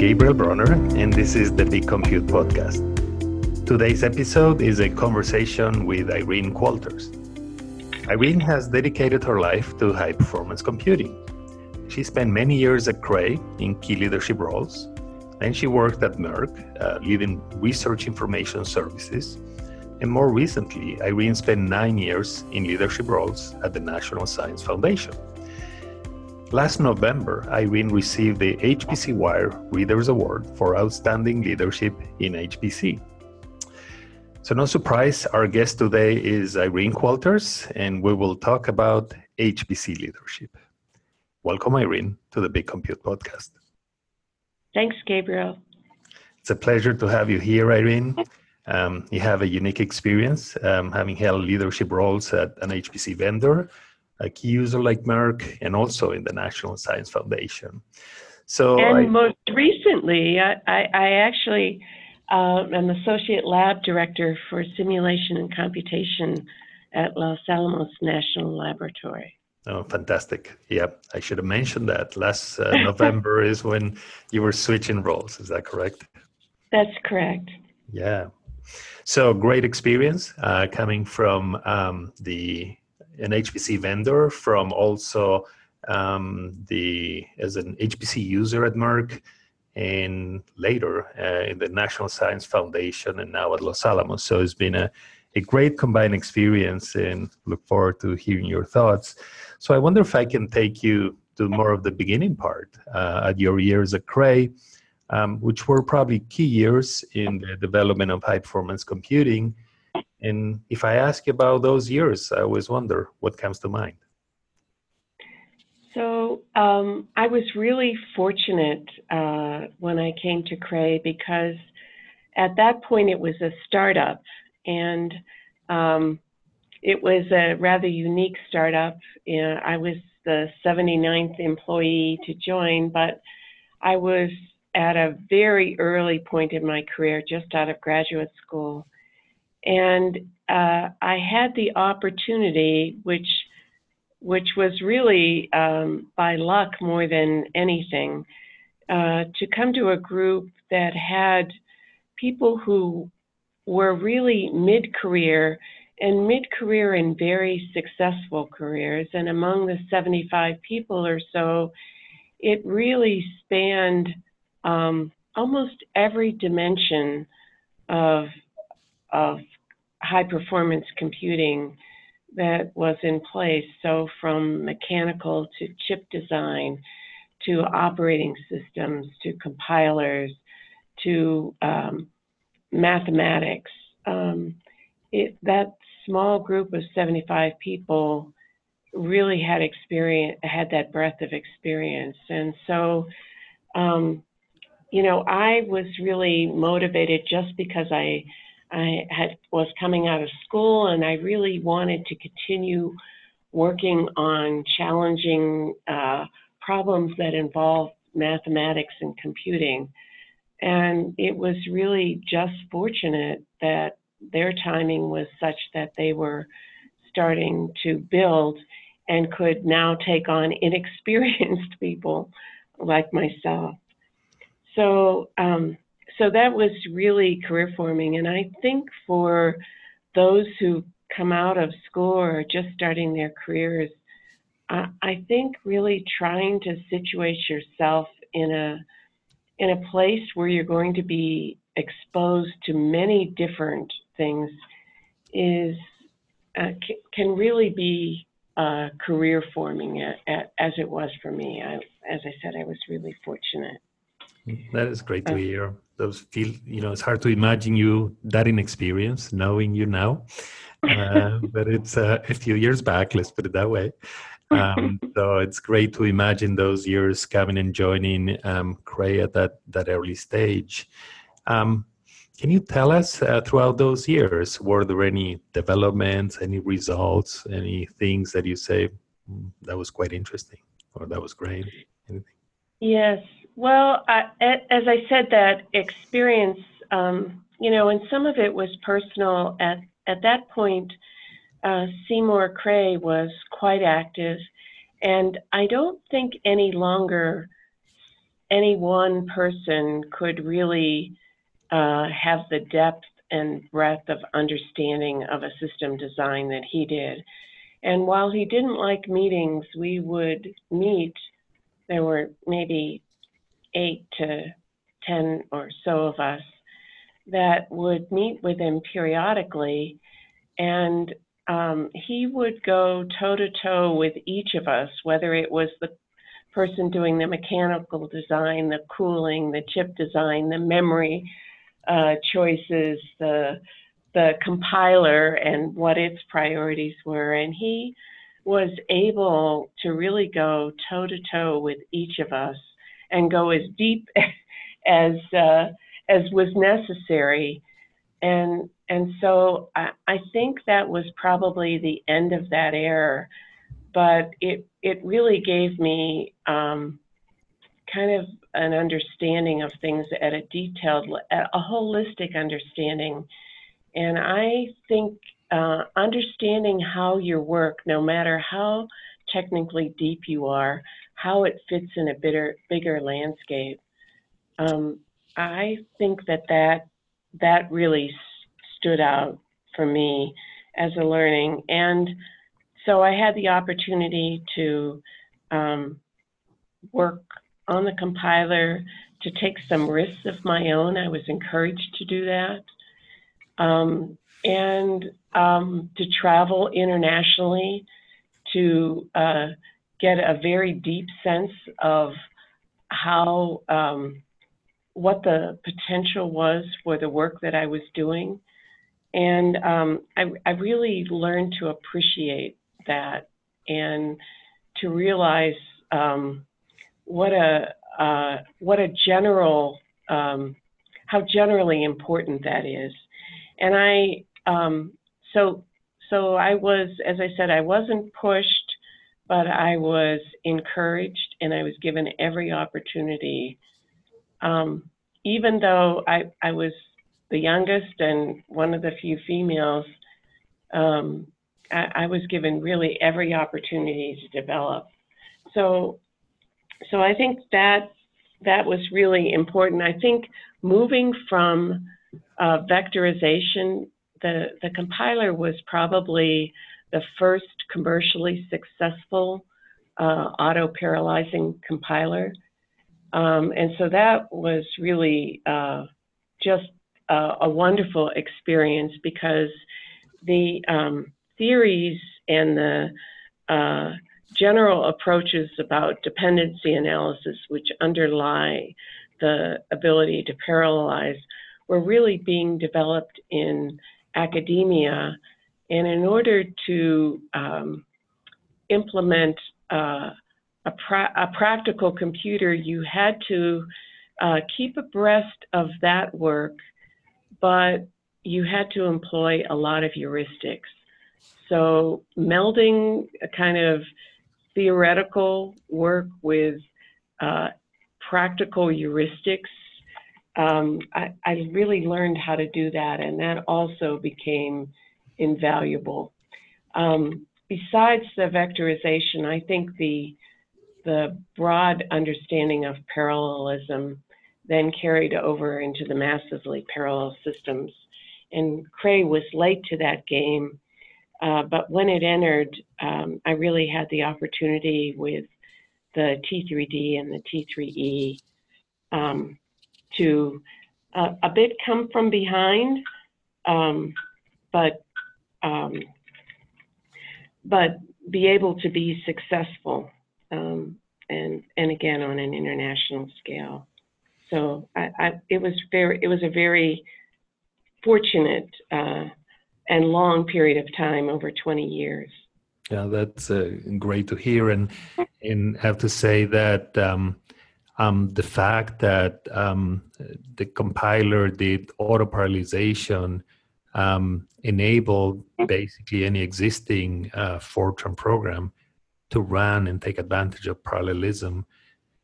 Gabriel Broner, and this is the Big Compute Podcast. Today's episode is a conversation with Irene Qualters. Irene has dedicated her life to high performance computing. She spent many years at Cray in key leadership roles. Then she worked at Merck, uh, leading research information services. And more recently, Irene spent nine years in leadership roles at the National Science Foundation. Last November, Irene received the HPC Wire Readers Award for Outstanding Leadership in HPC. So, no surprise, our guest today is Irene Qualters, and we will talk about HPC leadership. Welcome, Irene, to the Big Compute Podcast. Thanks, Gabriel. It's a pleasure to have you here, Irene. Um, you have a unique experience um, having held leadership roles at an HPC vendor a key user like Merck, and also in the National Science Foundation. So, and I, most recently, I, I, actually uh, am associate lab director for simulation and computation at Los Alamos National Laboratory. Oh, fantastic! Yeah, I should have mentioned that. Last uh, November is when you were switching roles. Is that correct? That's correct. Yeah. So great experience uh, coming from um, the an HPC vendor from also um, the as an HPC user at Merck, and later uh, in the National Science Foundation, and now at Los Alamos. So it's been a a great combined experience, and look forward to hearing your thoughts. So I wonder if I can take you to more of the beginning part uh, at your years at Cray. Um, which were probably key years in the development of high performance computing and if I ask you about those years, I always wonder what comes to mind. So um, I was really fortunate uh, when I came to Cray because at that point it was a startup and um, it was a rather unique startup. I was the 79th employee to join, but I was at a very early point in my career, just out of graduate school. And uh, I had the opportunity, which which was really um, by luck more than anything, uh, to come to a group that had people who were really mid-career and mid-career in very successful careers. And among the 75 people or so, it really spanned um, almost every dimension of of high performance computing that was in place. So, from mechanical to chip design to operating systems to compilers to um, mathematics. Um, it, that small group of 75 people really had experience, had that breadth of experience. And so, um, you know, I was really motivated just because I I had was coming out of school and I really wanted to continue working on challenging uh, problems that involve mathematics and computing. And it was really just fortunate that their timing was such that they were starting to build and could now take on inexperienced people like myself. So um, so that was really career forming. And I think for those who come out of school or are just starting their careers, I, I think really trying to situate yourself in a in a place where you're going to be exposed to many different things is uh, c- can really be uh, career forming as it was for me. I, as I said, I was really fortunate. That is great to hear. Those feel, you know, it's hard to imagine you that inexperienced, knowing you now. Uh, but it's uh, a few years back, let's put it that way. Um, so it's great to imagine those years coming and joining um, Cray at that, that early stage. Um, can you tell us uh, throughout those years, were there any developments, any results, any things that you say mm, that was quite interesting or that was great? Anything? Yes, well, I, as I said, that experience, um, you know, and some of it was personal. At at that point, uh, Seymour Cray was quite active, and I don't think any longer any one person could really uh, have the depth and breadth of understanding of a system design that he did. And while he didn't like meetings, we would meet. There were maybe eight to 10 or so of us that would meet with him periodically. And um, he would go toe to toe with each of us, whether it was the person doing the mechanical design, the cooling, the chip design, the memory uh, choices, the the compiler and what its priorities were, and he was able to really go toe to toe with each of us and go as deep as uh, as was necessary, and and so I, I think that was probably the end of that era, but it it really gave me um, kind of an understanding of things at a detailed, a holistic understanding. And I think uh, understanding how your work, no matter how technically deep you are, how it fits in a bigger, bigger landscape. Um, I think that that that really stood out for me as a learning, and so I had the opportunity to um, work on the compiler to take some risks of my own. I was encouraged to do that. Um, and um, to travel internationally to uh, get a very deep sense of how um, what the potential was for the work that I was doing. And um, I, I really learned to appreciate that and to realize um, what a uh, what a general um, how generally important that is. And I um, so so I was as I said I wasn't pushed, but I was encouraged and I was given every opportunity. Um, even though I I was the youngest and one of the few females, um, I, I was given really every opportunity to develop. So so I think that that was really important. I think moving from uh, vectorization, the, the compiler was probably the first commercially successful uh, auto-parallelizing compiler. Um, and so that was really uh, just a, a, wonderful experience because the um, theories and the uh, general approaches about dependency analysis, which underlie the ability to parallelize, were really being developed in academia. And in order to um, implement uh, a, pra a, practical computer, you had to uh, keep abreast of that work, but you had to employ a lot of heuristics. So melding a kind of theoretical work with uh, practical heuristics. Um, I, I, really learned how to do that, and that also became invaluable. Um, besides the vectorization, I think the the broad understanding of parallelism then carried over into the massively parallel systems. And Cray was late to that game uh, but when it entered, um, I really had the opportunity with the T3D and the T3E um, to uh, a bit come from behind, um, but um, but be able to be successful um, and and again on an international scale. So I, I, it was very it was a very fortunate uh, and long period of time over 20 years. Yeah, that's uh, great to hear, and and have to say that um, um, the fact that um, the compiler did auto parallelization um, enabled basically any existing uh, Fortran program to run and take advantage of parallelism,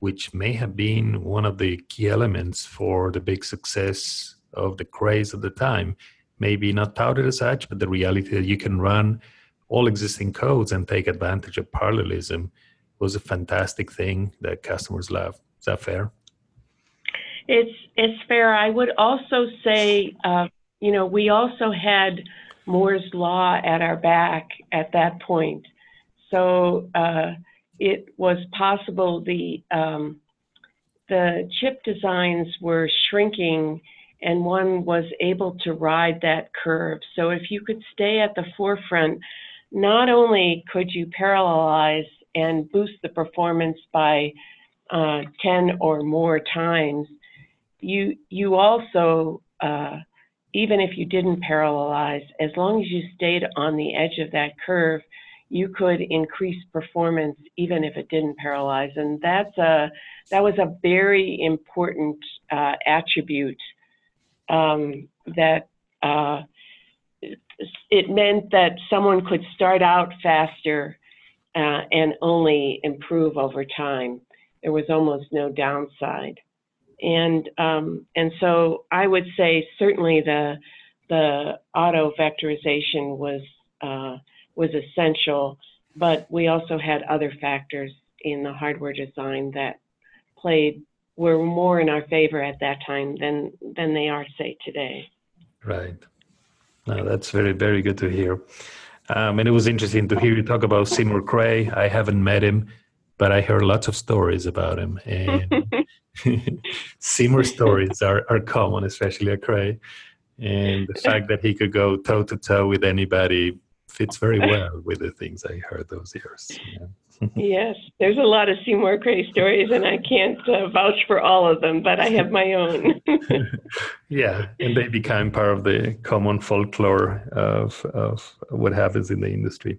which may have been one of the key elements for the big success of the Crays at the time maybe not touted as such, but the reality that you can run all existing codes and take advantage of parallelism was a fantastic thing that customers love. Is that fair? It's it's fair. I would also say, uh, you know, we also had Moore's law at our back at that point, so uh, it was possible the um, the chip designs were shrinking, and one was able to ride that curve. So if you could stay at the forefront, not only could you parallelize and boost the performance by uh, 10 or more times, you you also uh, even if you didn't parallelize, as long as you stayed on the edge of that curve, you could increase performance even if it didn't parallelize, and that's a that was a very important uh, attribute um, that uh, it meant that someone could start out faster uh, and only improve over time. There was almost no downside and um, and so I would say certainly the the auto vectorization was uh, was essential, but we also had other factors in the hardware design that played were more in our favor at that time than than they are say today. Right. No, that's very very good to hear. Um, and it was interesting to hear you talk about Seymour Cray. I haven't met him, but I heard lots of stories about him. And Seymour stories are, are common, especially at Cray. And the fact that he could go toe to toe with anybody fits very well with the things I heard those years. Yeah. yes, there's a lot of Seymour Cray stories, and I can't uh, vouch for all of them, but I have my own. yeah, and they become part of the common folklore of, of what happens in the industry.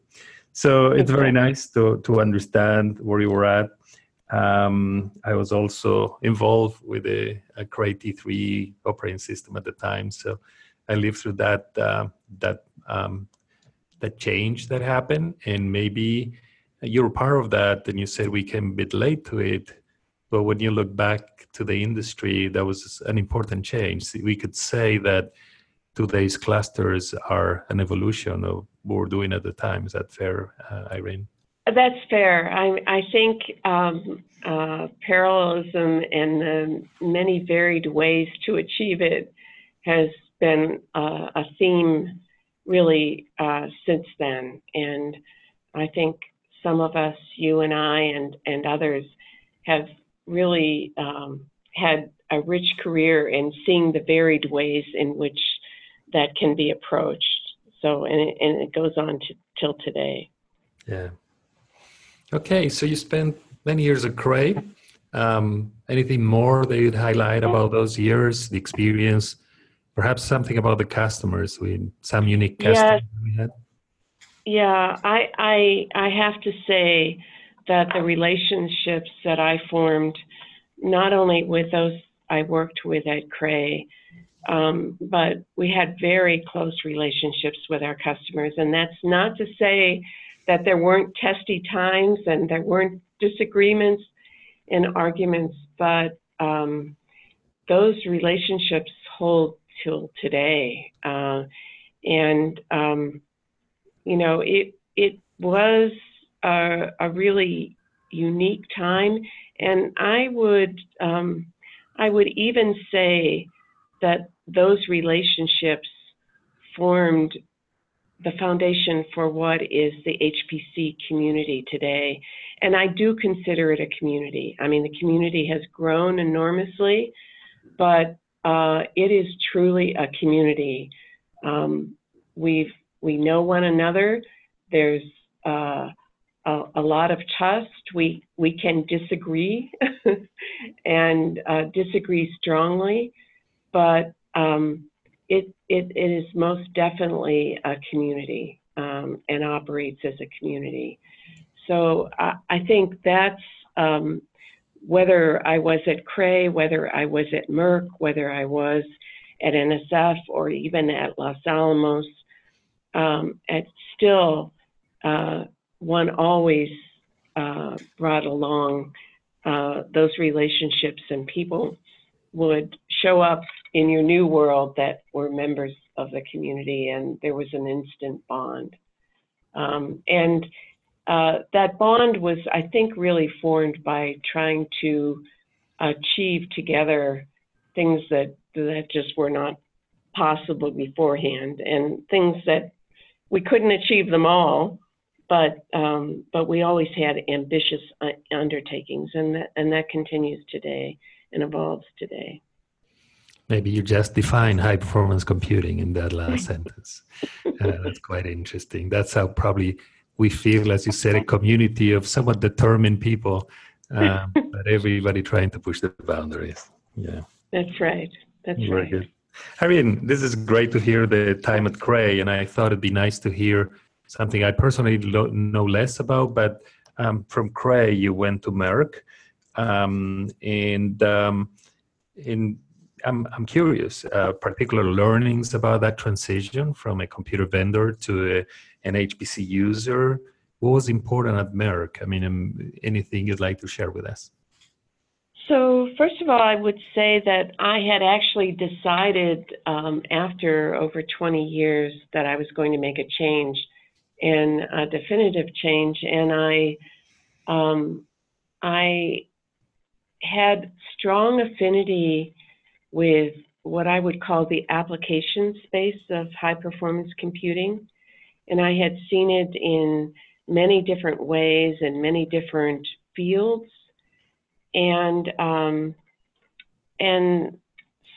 So it's very nice to, to understand where you were at um, I was also involved with a, a Cray T3 operating system at the time, so I lived through that uh, that um, that change that happened, and maybe you're part of that. And you said we came a bit late to it, but when you look back to the industry, that was an important change. We could say that today's clusters are an evolution of what we're doing at the time. Is that fair, uh, Irene? That's fair. I, I think um, uh, parallelism and the many varied ways to achieve it has been uh, a theme really uh, since then. And I think some of us, you and I, and, and others, have really um, had a rich career in seeing the varied ways in which that can be approached. So, and it, and it goes on to, till today. Yeah. Okay, so you spent many years at Cray. Um, anything more that you'd highlight about those years, the experience, perhaps something about the customers, with some unique customers yeah. we had? Yeah, I, I, I have to say that the relationships that I formed, not only with those I worked with at Cray, um, but we had very close relationships with our customers. And that's not to say that there weren't testy times and there weren't disagreements and arguments, but um, those relationships hold till today. Uh, and um, you know, it it was a, a, really unique time, and I would um, I would even say that those relationships formed the foundation for what is the HPC community today. And I do consider it a community. I mean, the community has grown enormously, but uh, it is truly a community. Um, we've we know one another. There's uh, a, a, lot of trust. We we can disagree and uh, disagree strongly, but um, it, it, it is most definitely a community um, and operates as a community. So I, I think that's um, whether I was at Cray, whether I was at Merck, whether I was at NSF or even at Los Alamos, um, at still uh, one always uh, brought along uh, those relationships and people would show up in your new world that were members of the community, and there was an instant bond. Um, and uh, that bond was, I think, really formed by trying to achieve together things that that just were not possible beforehand, and things that we couldn't achieve them all, but um, but we always had ambitious uh, undertakings, and that and that continues today and evolves today. Maybe you just define high performance computing in that last sentence. Uh, that's quite interesting. That's how probably we feel, as you said, a community of somewhat determined people, um, but everybody trying to push the boundaries. Yeah, that's right. That's Very right. good. Irene, this is great to hear the time at Cray, and I thought it'd be nice to hear something I personally lo- know less about. But um, from Cray, you went to Merck, um, and um, in I'm I'm curious, uh, particular learnings about that transition from a computer vendor to a, an HPC user. What was important at Merck? I mean, um, anything you'd like to share with us? So, first of all, I would say that I had actually decided um, after over 20 years that I was going to make a change and a definitive change. And I, um, I had strong affinity with what I would call the application space of high performance computing. And I had seen it in many different ways and many different fields and um, and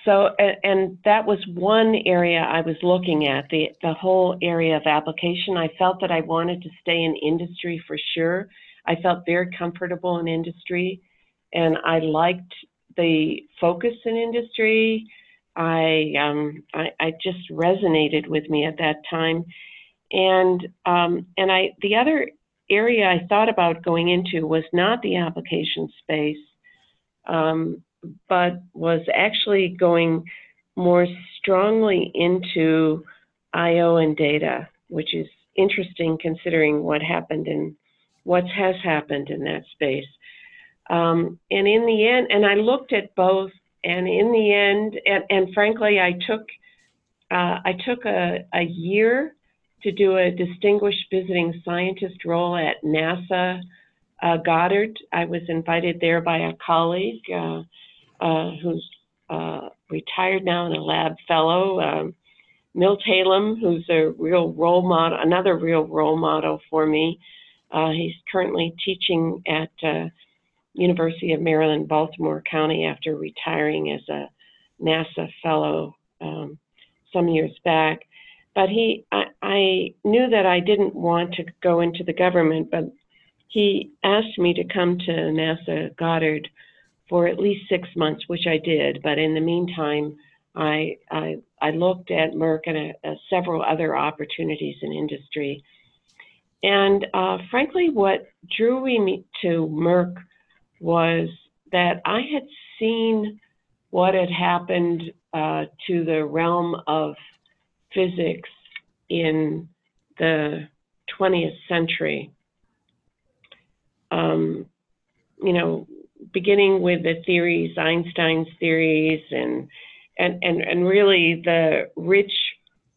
so and, and, that was one area I was looking at the the whole area of application. I felt that I wanted to stay in industry for sure. I felt very comfortable in industry, and I liked the focus in industry. I um, I, I just resonated with me at that time, and um, and I the other area I thought about going into was not the application space, um, but was actually going more strongly into I/O and data, which is interesting considering what happened and what has happened in that space. Um, and in the end, and I looked at both, and in the end, and, and frankly, I took uh, I took a, a year to do a distinguished visiting scientist role at NASA uh, Goddard. I was invited there by a colleague uh, uh, who's uh, retired now and a lab fellow, um, Milt Halem, who's a real role model, another real role model for me. Uh, he's currently teaching at University of Maryland, Baltimore County after retiring as a NASA fellow um, some years back but he I, I knew that I didn't want to go into the government, but he asked me to come to NASA Goddard for at least six months, which I did. But in the meantime, I I, I looked at Merck and a, a several other opportunities in industry. And uh, frankly, what drew me to Merck was that I had seen what had happened uh, to the realm of physics in the 20th century. Um, you know, beginning with the theories, Einstein's theories, and and and and really the rich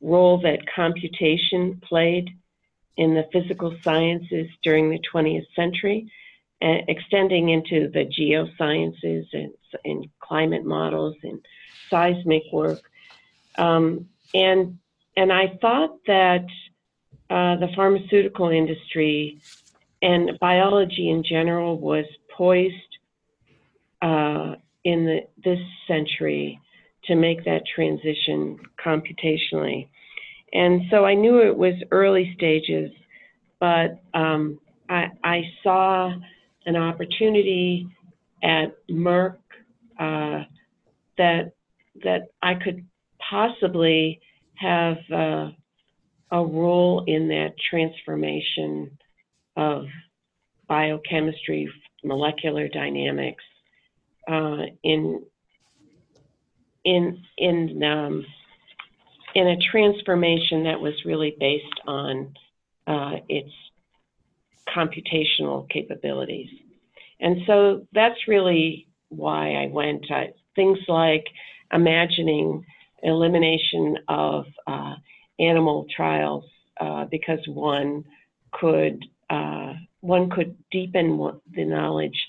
role that computation played in the physical sciences during the 20th century, extending into the geosciences and, and climate models and seismic work. Um, and and I thought that uh, the pharmaceutical industry and biology in general was poised uh, in the, this century to make that transition computationally. And so I knew it was early stages, but um, I, I, saw an opportunity at Merck uh, that that I could possibly have uh, a role in that transformation of biochemistry, molecular dynamics, uh, in in in um, in a transformation that was really based on uh, its computational capabilities. And so that's really why I went. I, things like imagining elimination of uh, animal trials uh, because one could uh, one could deepen the knowledge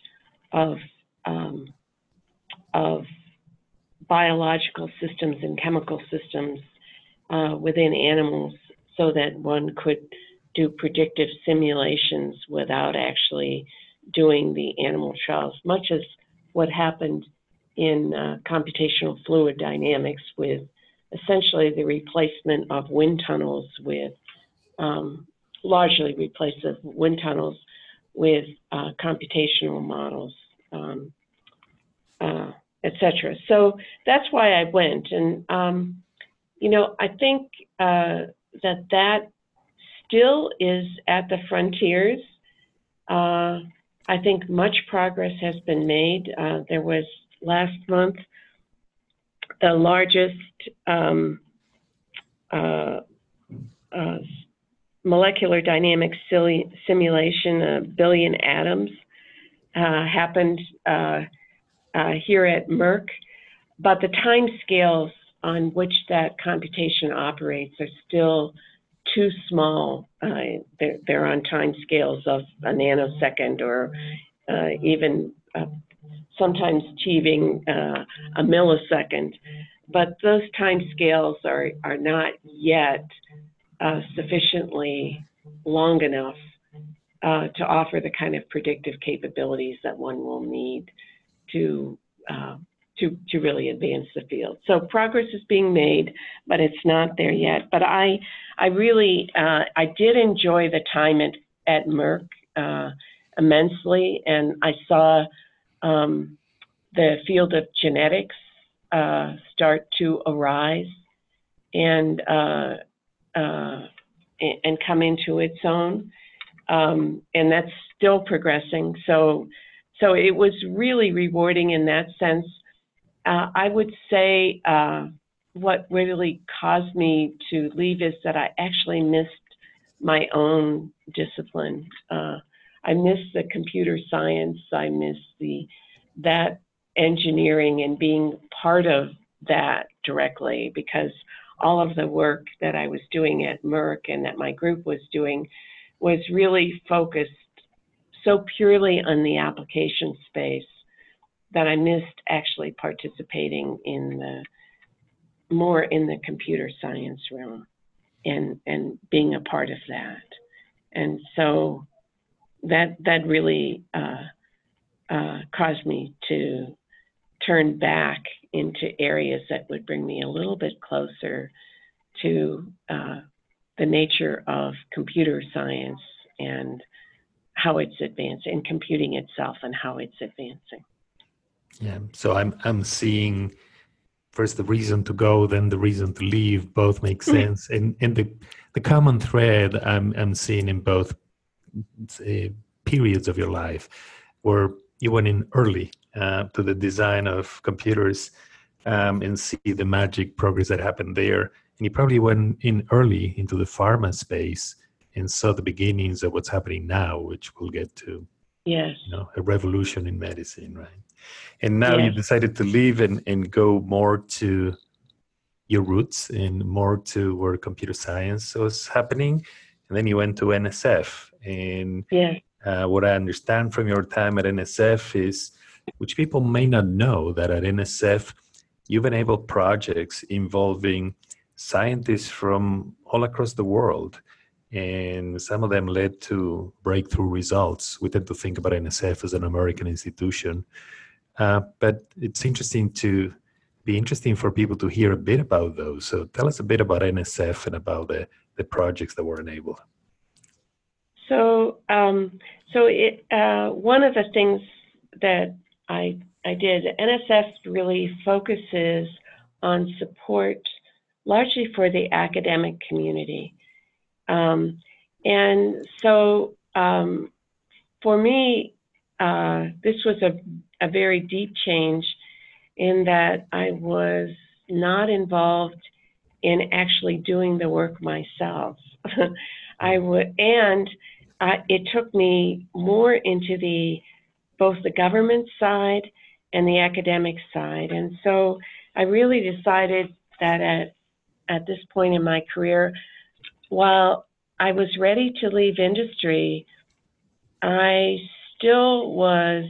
of um, of biological systems and chemical systems uh, within animals so that one could do predictive simulations without actually doing the animal trials, much as what happened in uh, computational fluid dynamics with essentially the replacement of wind tunnels with um, largely replaces wind tunnels with uh, computational models, um, uh, etc. So that's why I went, and um, you know I think uh, that that still is at the frontiers. Uh, I think much progress has been made. Uh, there was last month the largest um, uh, uh, molecular dynamics simulation, a billion atoms, uh, happened uh, here at Merck, but the time scales on which that computation operates are still too small. Uh, they're, they're, on time scales of a nanosecond or uh, even sometimes achieving a millisecond. But those time scales are, are not yet uh, sufficiently long enough uh, to offer the kind of predictive capabilities that one will need to uh, to to really advance the field. So progress is being made, but it's not there yet. But I I really uh, I did enjoy the time at at Merck uh, immensely, and I saw um, the field of genetics uh, start to arise, and uh, and come into its own. Um, and that's still progressing. So, so it was really rewarding in that sense. Uh, I would say uh, what really caused me to leave is that I actually missed my own discipline. Uh, I missed the computer science. I missed the that engineering and being part of that directly because all of the work that I was doing at Merck and that my group was doing was really focused so purely on the application space that I missed actually participating in the more in the computer science realm and and being a part of that. And so that that really uh, uh, caused me to turn back into areas that would bring me a little bit closer to uh, the nature of computer science and how it's advancing, and computing itself and how it's advancing. Yeah, so I'm I'm seeing first the reason to go, then the reason to leave. Both make mm-hmm. sense, and and the the common thread I'm I'm seeing in both uh, periods of your life, where you went in early uh, to the design of computers um, and see the magic progress that happened there. And you probably went in early into the pharma space and saw the beginnings of what's happening now, which we'll get to. Yes. You know, a revolution in medicine, right? And now yes. you decided to leave and, and go more to your roots and more to where computer science was happening. And then you went to NSF. And yes. uh, what I understand from your time at NSF is which people may not know that at NSF, you've enabled projects involving scientists from all across the world. And some of them led to breakthrough results. We tend to think about NSF as an American institution. Uh, but it's interesting to be interesting for people to hear a bit about those. So tell us a bit about NSF and about the, the projects that were enabled. So, um, so it, uh, one of the things that I, I did. NSF really focuses on support largely for the academic community. Um, and so um, for me, uh, this was a, a very deep change in that I was not involved in actually doing the work myself. I would, and uh, it took me more into the both the government side and the academic side. And so I really decided that at, at this point in my career, while I was ready to leave industry, I still was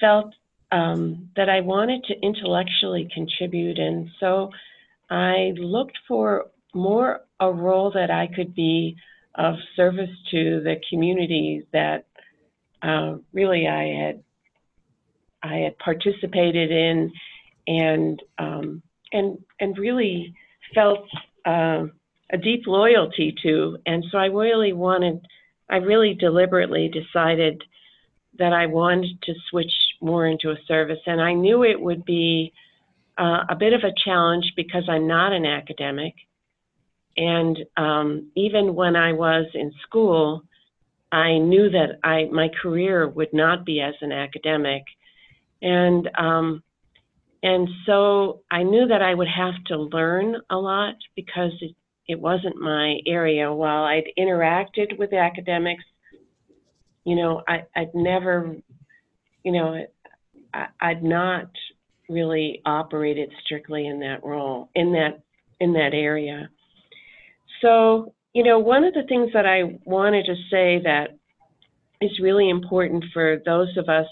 felt um, that I wanted to intellectually contribute, and so I looked for more a role that I could be of service to the community that uh, really I had I had participated in, and um, and and really felt uh, a deep loyalty to, and so I really wanted. I really deliberately decided that I wanted to switch more into a service, and I knew it would be uh, a bit of a challenge because I'm not an academic. And um, even when I was in school, I knew that I my career would not be as an academic, and um, and so I knew that I would have to learn a lot because it, it wasn't my area. While I'd interacted with academics, you know, I, I'd never, you know, I, I'd not really operated strictly in that role in that in that area. So, you know, one of the things that I wanted to say that is really important for those of us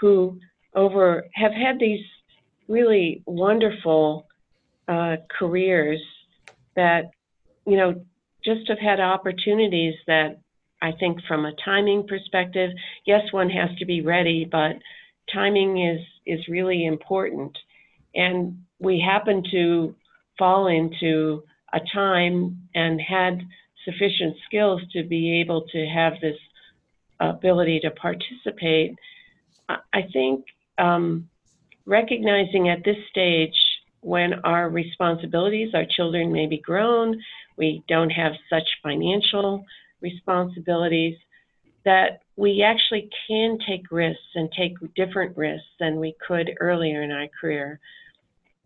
who over have had these really wonderful uh, careers that, you know, just have had opportunities that I think from a timing perspective, yes, one has to be ready, but timing is is really important. And we happen to fall into a time and had sufficient skills to be able to have this ability to participate. I think um, recognizing at this stage when our responsibilities, our children may be grown, we don't have such financial responsibilities, that we actually can take risks and take different risks than we could earlier in our career.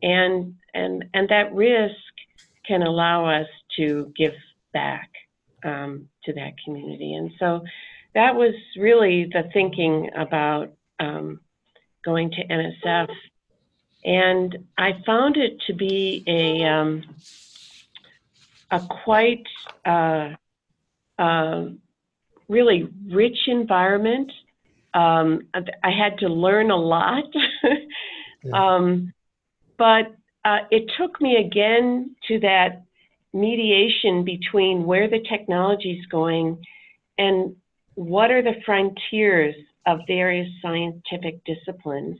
And, and, and that risk can allow us to give back um, to that community. And so that was really the thinking about um, going to NSF. And I found it to be a, um, a quite uh, uh, really rich environment. Um, I had to learn a lot. yeah. um, but uh, it took me again to that mediation between where the technology is going and what are the frontiers of various scientific disciplines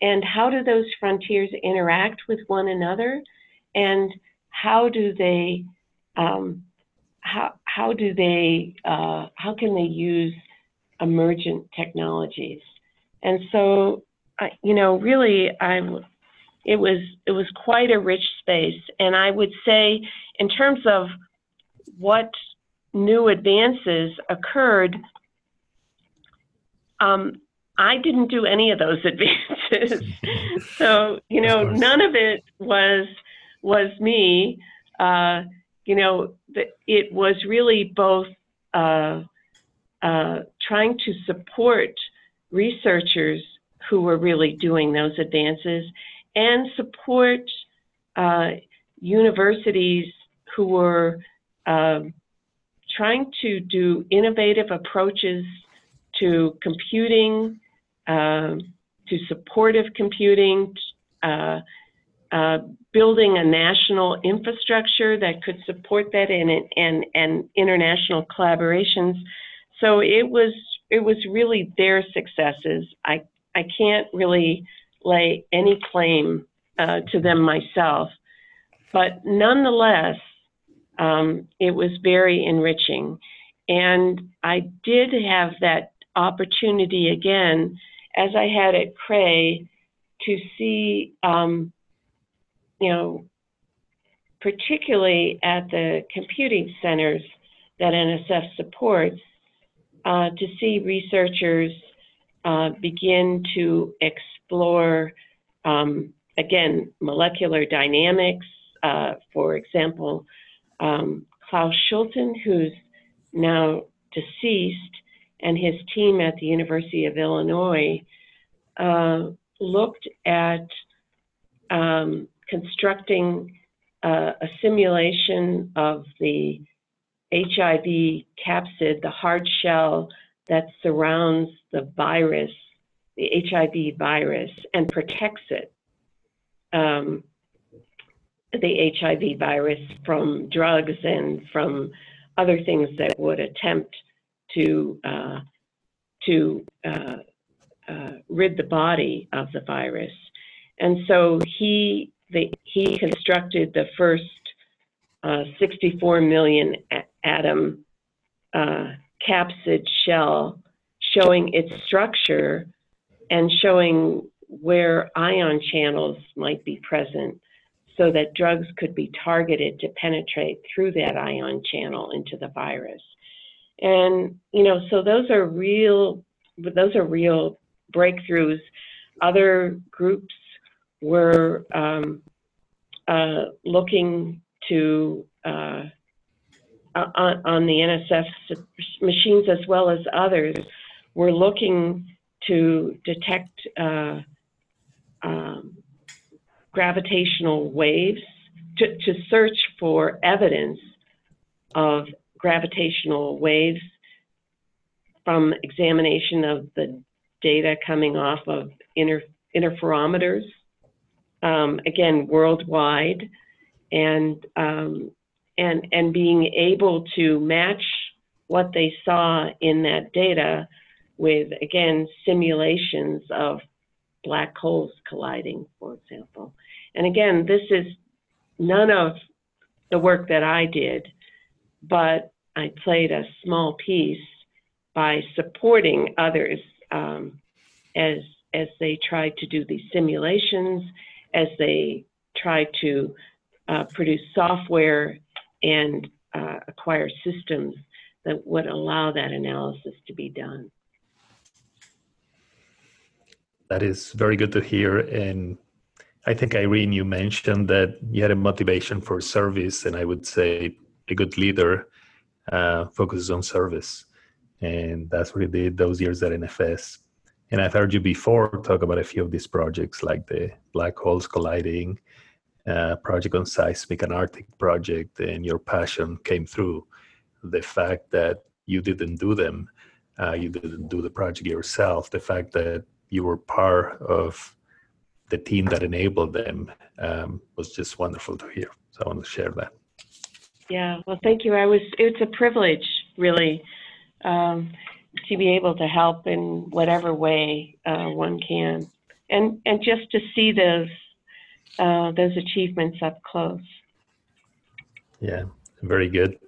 and how do those frontiers interact with one another and how do they um, how, how do they uh, how can they use emergent technologies and so I, you know really i it was it was quite a rich space and i would say in terms of what new advances occurred um, I didn't do any of those advances. so, you know, none of it was was me. Uh, you know, the, it was really both uh, uh, trying to support researchers who were really doing those advances and support uh, universities who were um, trying to do innovative approaches to computing, uh, to supportive computing, uh, building a national infrastructure that could support that and, and, and international collaborations. So it was it was really their successes. I I can't really lay any claim uh, to them myself, but nonetheless, um, it was very enriching, and I did have that opportunity again, as I had at Cray, to see, um, you know, particularly at the computing centers that NSF supports, uh, to see researchers uh, begin to explore, um, again, molecular dynamics. Uh, for example, um, Klaus Schulten, who's now deceased, and his team at the University of Illinois uh, looked at um, constructing uh, a simulation of the HIV capsid, the hard shell that surrounds the virus the HIV virus and protects it, um, the HIV virus from drugs and from other things that would attempt to uh, to uh, uh, rid the body of the virus. And so he the, he constructed the first uh, 64 million atom uh, capsid shell, showing its structure and showing where ion channels might be present so that drugs could be targeted to penetrate through that ion channel into the virus. And, you know, so those are real, those are real breakthroughs. Other groups were um, uh, looking to uh, on, on, the NSF machines as well as others, we're looking to detect uh, um, gravitational waves, to, to search for evidence of gravitational waves from examination of the data coming off of inter, interferometers, um, again, worldwide, and, um, and, and being able to match what they saw in that data with, again, simulations of black holes colliding, for example. And again, this is none of the work that I did, but I played a small piece by supporting others um, as as they tried to do these simulations, as they try to uh, produce software and uh, acquire systems that would allow that analysis to be done. That is very good to hear. And I think, Irene, you mentioned that you had a motivation for service, and I would say a good leader uh, focuses on service. And that's what you did those years at NFS. And I've heard you before talk about a few of these projects, like the Black Holes Colliding uh, project on seismic and Arctic project, and your passion came through. The fact that you didn't do them, uh, you didn't do the project yourself, the fact that you were part of the team that enabled them um, was just wonderful to hear. So I want to share that. Yeah, well, thank you. I was. It's a privilege, really, um, to be able to help in whatever way uh, one can, and and just to see those uh, those achievements up close. Yeah, very good.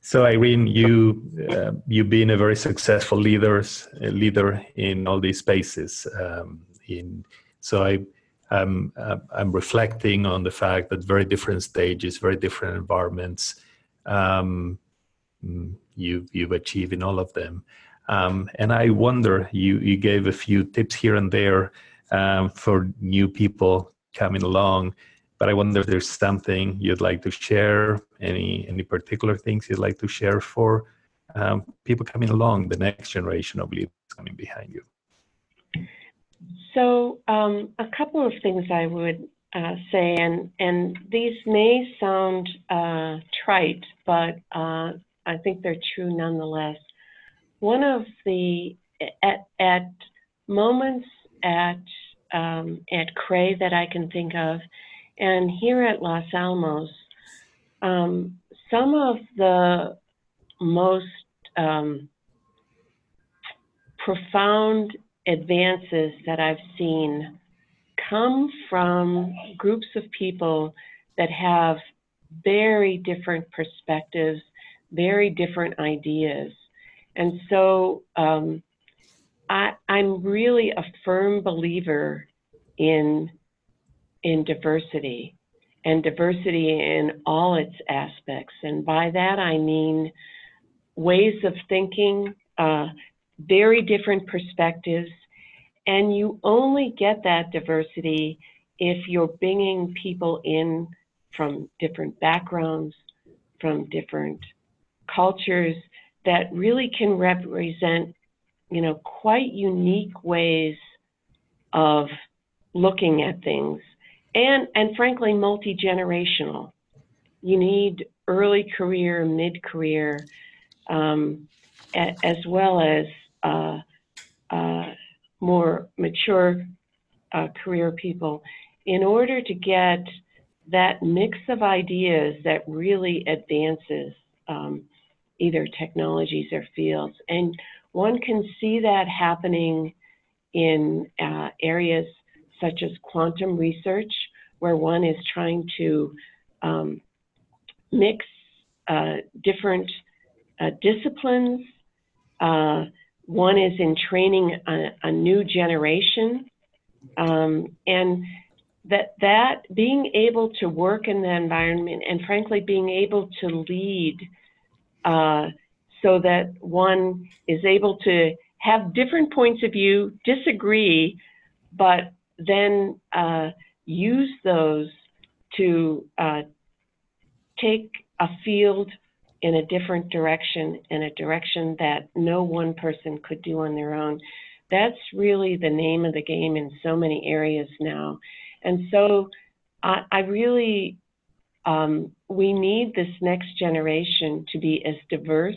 So Irene, you uh, you've been a very successful leaders leader in all these spaces. Um, in so I I'm I'm reflecting on the fact that very different stages, very different environments. Um, you you've achieved in all of them, um, and I wonder you you gave a few tips here and there um, for new people coming along but I wonder if there's something you'd like to share, any any particular things you'd like to share for um, people coming along, the next generation of leaders coming behind you. So um, a couple of things I would uh, say, and and these may sound uh, trite, but uh, I think they're true nonetheless. One of the at at moments at um, at Cray that I can think of and here at Los Alamos, um, some of the most um, profound advances that I've seen come from groups of people that have very different perspectives, very different ideas. And so um, I, I'm really a firm believer in in diversity and diversity in all its aspects. And by that, I mean ways of thinking, uh, very different perspectives. And you only get that diversity if you're bringing people in from different backgrounds, from different cultures that really can represent, you know, quite unique ways of looking at things. And and frankly multi-generational. You need early career mid-career um, a, as well as uh, uh, more mature uh, career people, in order to get that mix of ideas that really advances um, either technologies or fields. And one can see that happening in uh, areas such as quantum research, where one is trying to um, mix uh, different uh, disciplines. Uh, one is in training a, a new generation. Um, and that that being able to work in that environment and frankly being able to lead uh, so that one is able to have different points of view, disagree, but then uh, use those to uh, take a field in a different direction, in a direction that no one person could do on their own. That's really the name of the game in so many areas now. And so I, I really, um, we need this next generation to be as diverse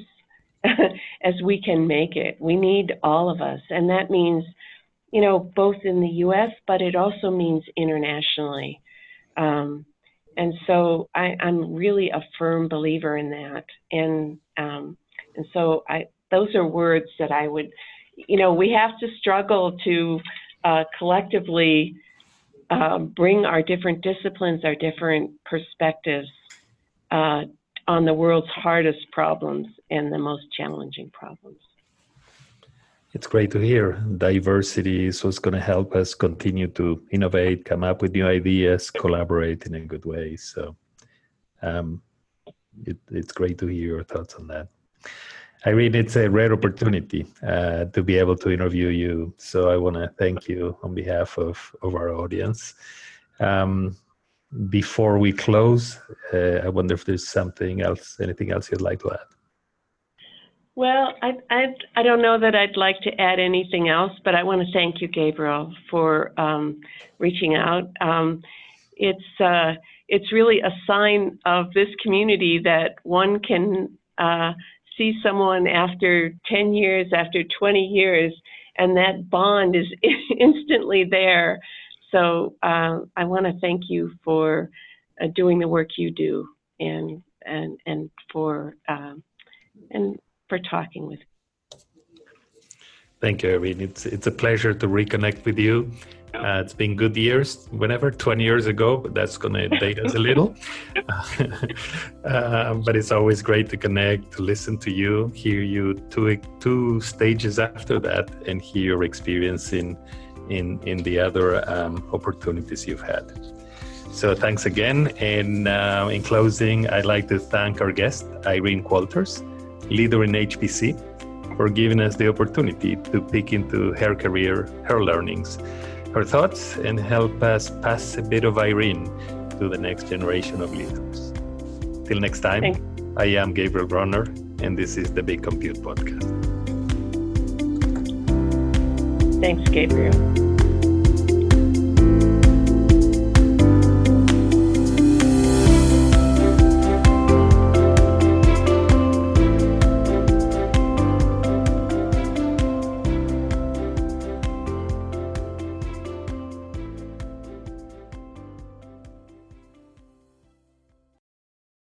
as we can make it. We need all of us. And that means, you know, both in the US, but it also means internationally. Um, and so I, am really a firm believer in that. And um, and so I those are words that I would, you know, we have to struggle to uh, collectively uh, bring our different disciplines, our different perspectives uh, on the world's hardest problems and the most challenging problems. It's great to hear. Diversity is what's going to help us continue to innovate, come up with new ideas, collaborate in a good way. So um, it, it's great to hear your thoughts on that. Irene, it's a rare opportunity uh, to be able to interview you. So I want to thank you on behalf of, of our audience. Um, before we close, uh, I wonder if there's something else, anything else you'd like to add? Well, I, I, I don't know that I'd like to add anything else, but I want to thank you, Gabriel, for um, reaching out. Um, it's uh, it's really a sign of this community that one can uh, see someone after 10 years, after 20 years, and that bond is instantly there. So uh, I want to thank you for uh, doing the work you do and and and for um, and for talking with me. Thank you, Irene. It's it's a pleasure to reconnect with you. Uh, it's been good years, whenever 20 years ago, but that's going to date us a little. uh, but it's always great to connect, to listen to you, hear you two, two stages after that, and hear your experience in, in, in the other um, opportunities you've had. So thanks again. And uh, in closing, I'd like to thank our guest, Irene Qualters, leader in HPC, for giving us the opportunity to peek into her career, her learnings, her thoughts and help us pass a bit of Irene to the next generation of leaders. Till next time, Thanks. I am Gabriel Broner, and this is the Big Compute Podcast. Thanks, Gabriel.